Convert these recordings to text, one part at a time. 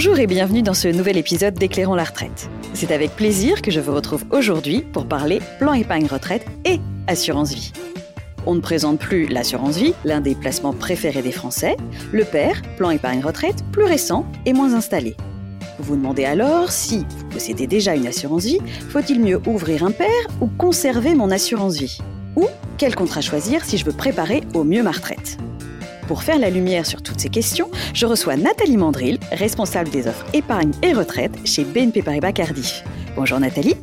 Bonjour et bienvenue dans ce nouvel épisode d'Éclairons la retraite. C'est avec plaisir que je vous retrouve aujourd'hui pour parler plan épargne retraite et assurance vie. On ne présente plus l'assurance vie, l'un des placements préférés des Français, le PER, plan épargne retraite, plus récent et moins installé. Vous vous demandez alors si vous possédez déjà une assurance vie, faut-il mieux ouvrir un PER ou conserver mon assurance vie? Ou quel contrat choisir si je veux préparer au mieux ma retraite? Pour faire la lumière sur toutes ces questions, je reçois Nathalie Mandril, responsable des offres épargne et retraite chez BNP Paribas Cardiff. Bonjour Nathalie.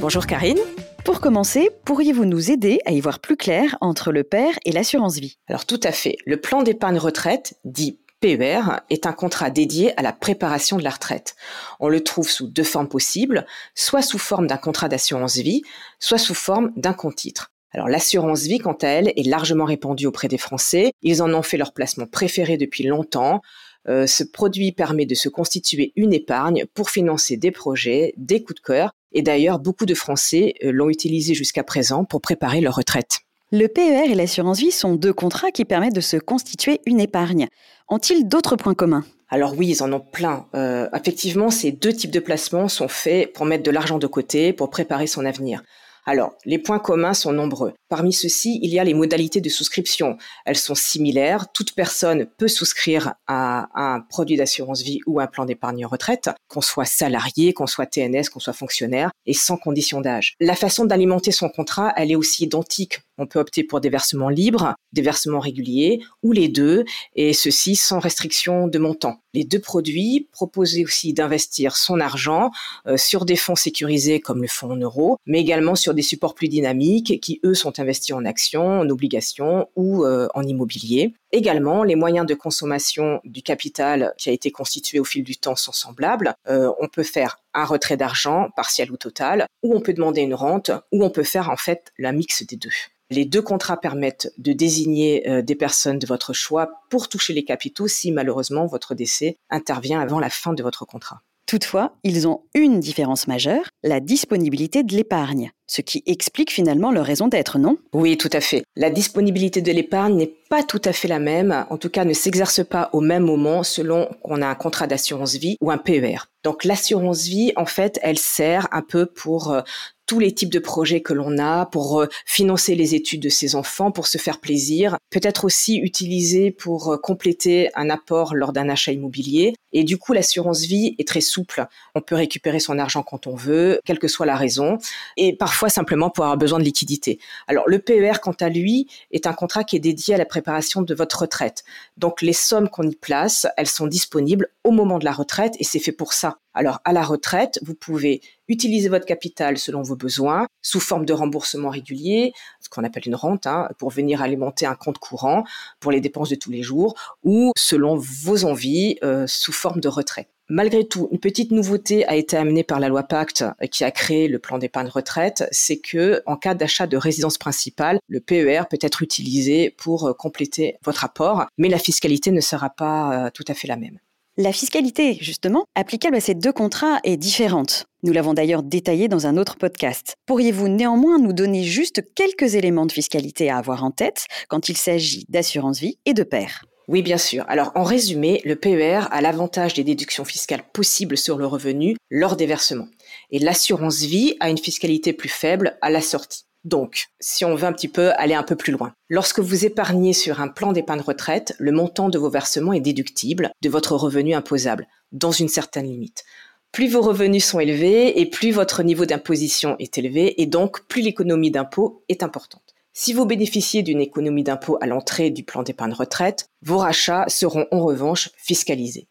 Bonjour Karine. Pour commencer, pourriez-vous nous aider à y voir plus clair entre le PER et l'assurance vie? Alors tout à fait. Le plan d'épargne retraite, dit PER, est un contrat dédié à la préparation de la retraite. On le trouve sous deux formes possibles, soit sous forme d'un contrat d'assurance vie, soit sous forme d'un compte titre. Alors l'assurance vie, quant à elle, est largement répandue auprès des Français. Ils en ont fait leur placement préféré depuis longtemps. Euh, ce produit permet de se constituer une épargne pour financer des projets, des coups de cœur. Et d'ailleurs, beaucoup de Français euh, l'ont utilisé jusqu'à présent pour préparer leur retraite. Le PER et l'assurance vie sont deux contrats qui permettent de se constituer une épargne. Ont-ils d'autres points communs? Alors oui, ils en ont plein. Euh, effectivement, ces deux types de placements sont faits pour mettre de l'argent de côté, pour préparer son avenir. Alors, les points communs sont nombreux. Parmi ceux-ci, il y a les modalités de souscription. Elles sont similaires. Toute personne peut souscrire à un produit d'assurance vie ou un plan d'épargne retraite, qu'on soit salarié, qu'on soit TNS, qu'on soit fonctionnaire, et sans condition d'âge. La façon d'alimenter son contrat, elle est aussi identique. On peut opter pour des versements libres, des versements réguliers, ou les deux, et ceci sans restriction de montant. Les deux produits proposent aussi d'investir son argent euh, sur des fonds sécurisés comme le fonds en euros, mais également sur des supports plus dynamiques qui, eux, sont investis en actions, en obligations ou euh, en immobilier. Également, les moyens de consommation du capital qui a été constitué au fil du temps sont semblables. Euh, on peut faire un retrait d'argent, partiel ou total, ou on peut demander une rente, ou on peut faire en fait la mix des deux. Les deux contrats permettent de désigner euh, des personnes de votre choix pour toucher les capitaux si malheureusement votre décès intervient avant la fin de votre contrat. Toutefois, ils ont une différence majeure, la disponibilité de l'épargne, ce qui explique finalement leur raison d'être, non? Oui, tout à fait. La disponibilité de l'épargne n'est pas tout à fait la même, en tout cas ne s'exerce pas au même moment selon qu'on a un contrat d'assurance vie ou un PER. Donc l'assurance vie, en fait, elle sert un peu pour euh, tous les types de projets que l'on a pour euh, financer les études de ses enfants, pour se faire plaisir, peut-être aussi utilisé pour euh, compléter un apport lors d'un achat immobilier. Et du coup, l'assurance vie est très souple. On peut récupérer son argent quand on veut, quelle que soit la raison, et parfois simplement pour avoir besoin de liquidité. Alors, le PER, quant à lui, est un contrat qui est dédié à la préparation de votre retraite. Donc, les sommes qu'on y place, elles sont disponibles au moment de la retraite, et c'est fait pour ça. Alors, à la retraite, vous pouvez utiliser votre capital selon vos besoins, sous forme de remboursement régulier, ce qu'on appelle une rente, hein, pour venir alimenter un compte courant pour les dépenses de tous les jours, ou selon vos envies, euh, sous forme de retrait. Malgré tout, une petite nouveauté a été amenée par la loi Pacte euh, qui a créé le plan d'épargne retraite, c'est que en cas d'achat de résidence principale, le PER peut être utilisé pour euh, compléter votre apport, mais la fiscalité ne sera pas tout à fait la même. La fiscalité, justement, applicable à ces deux contrats est différente. Nous l'avons d'ailleurs détaillé dans un autre podcast. Pourriez-vous néanmoins nous donner juste quelques éléments de fiscalité à avoir en tête quand il s'agit d'assurance vie et de pair oui, bien sûr. Alors, en résumé, le PER a l'avantage des déductions fiscales possibles sur le revenu lors des versements. Et l'assurance vie a une fiscalité plus faible à la sortie. Donc, si on veut un petit peu aller un peu plus loin, lorsque vous épargnez sur un plan d'épargne retraite, le montant de vos versements est déductible de votre revenu imposable, dans une certaine limite. Plus vos revenus sont élevés et plus votre niveau d'imposition est élevé et donc plus l'économie d'impôt est importante. Si vous bénéficiez d'une économie d'impôt à l'entrée du plan d'épargne retraite, vos rachats seront en revanche fiscalisés.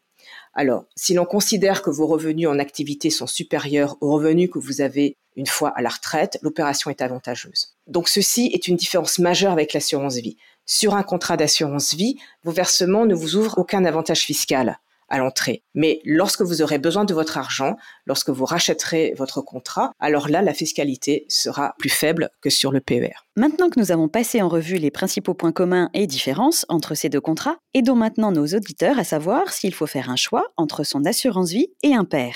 Alors, si l'on considère que vos revenus en activité sont supérieurs aux revenus que vous avez une fois à la retraite, l'opération est avantageuse. Donc ceci est une différence majeure avec l'assurance vie. Sur un contrat d'assurance vie, vos versements ne vous ouvrent aucun avantage fiscal à l'entrée. Mais lorsque vous aurez besoin de votre argent, lorsque vous rachèterez votre contrat, alors là, la fiscalité sera plus faible que sur le PER. Maintenant que nous avons passé en revue les principaux points communs et différences entre ces deux contrats, aidons maintenant nos auditeurs à savoir s'il faut faire un choix entre son assurance vie et un PER.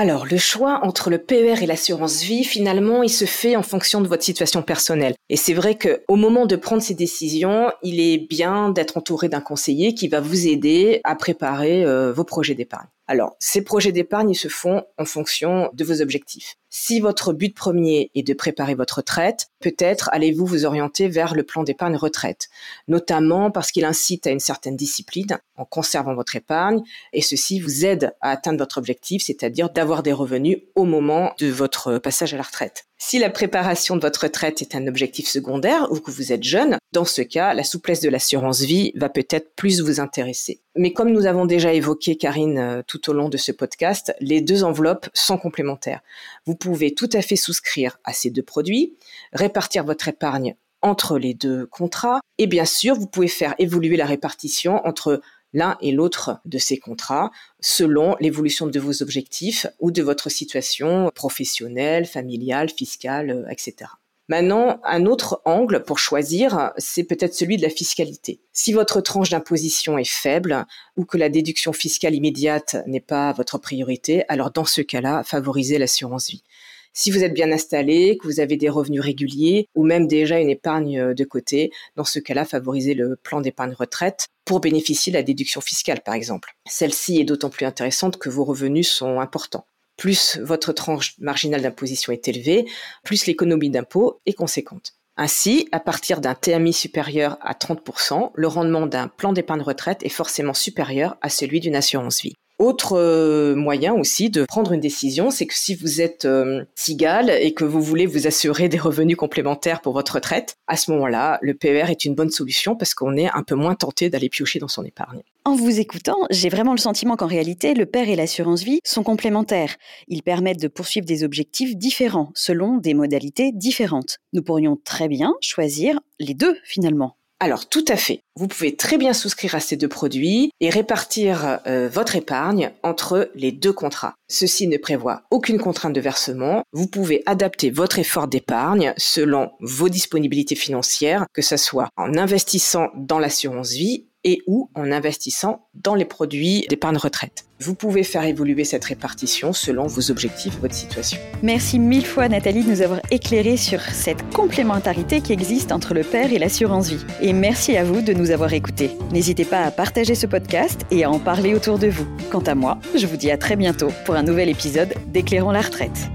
Alors, le choix entre le PER et l'assurance vie, finalement, il se fait en fonction de votre situation personnelle. Et c'est vrai qu'au moment de prendre ces décisions, il est bien d'être entouré d'un conseiller qui va vous aider à préparer euh, vos projets d'épargne. Alors, ces projets d'épargne se font en fonction de vos objectifs. Si votre but premier est de préparer votre retraite, peut-être allez-vous vous orienter vers le plan d'épargne retraite, notamment parce qu'il incite à une certaine discipline en conservant votre épargne et ceci vous aide à atteindre votre objectif, c'est-à-dire d'avoir des revenus au moment de votre passage à la retraite. Si la préparation de votre retraite est un objectif secondaire ou que vous êtes jeune, dans ce cas, la souplesse de l'assurance vie va peut-être plus vous intéresser. Mais comme nous avons déjà évoqué, Karine, euh, tout au long de ce podcast, les deux enveloppes sont complémentaires. Vous pouvez tout à fait souscrire à ces deux produits, répartir votre épargne entre les deux contrats, et bien sûr, vous pouvez faire évoluer la répartition entre l'un et l'autre de ces contrats selon l'évolution de vos objectifs ou de votre situation professionnelle, familiale, fiscale, euh, etc. Maintenant, un autre angle pour choisir, c'est peut-être celui de la fiscalité. Si votre tranche d'imposition est faible ou que la déduction fiscale immédiate n'est pas votre priorité, alors dans ce cas-là, favorisez l'assurance vie. Si vous êtes bien installé, que vous avez des revenus réguliers ou même déjà une épargne de côté, dans ce cas-là, favorisez le plan d'épargne retraite pour bénéficier de la déduction fiscale, par exemple. Celle-ci est d'autant plus intéressante que vos revenus sont importants. Plus votre tranche marginale d'imposition est élevée, plus l'économie d'impôt est conséquente. Ainsi, à partir d'un TMI supérieur à 30%, le rendement d'un plan d'épargne retraite est forcément supérieur à celui d'une assurance vie. Autre euh, moyen aussi de prendre une décision, c'est que si vous êtes euh, cigale et que vous voulez vous assurer des revenus complémentaires pour votre retraite, à ce moment-là, le PER est une bonne solution parce qu'on est un peu moins tenté d'aller piocher dans son épargne. En vous écoutant, j'ai vraiment le sentiment qu'en réalité, le PER et l'assurance vie sont complémentaires. Ils permettent de poursuivre des objectifs différents selon des modalités différentes. Nous pourrions très bien choisir les deux finalement. Alors tout à fait. Vous pouvez très bien souscrire à ces deux produits et répartir euh, votre épargne entre les deux contrats. Ceci ne prévoit aucune contrainte de versement. Vous pouvez adapter votre effort d'épargne selon vos disponibilités financières, que ce soit en investissant dans l'assurance vie et ou en investissant dans les produits d'épargne retraite. Vous pouvez faire évoluer cette répartition selon vos objectifs et votre situation. Merci mille fois Nathalie de nous avoir éclairé sur cette complémentarité qui existe entre le père et l'assurance vie. Et merci à vous de nous avoir écoutés. N'hésitez pas à partager ce podcast et à en parler autour de vous. Quant à moi, je vous dis à très bientôt pour un nouvel épisode d'Éclairons la retraite.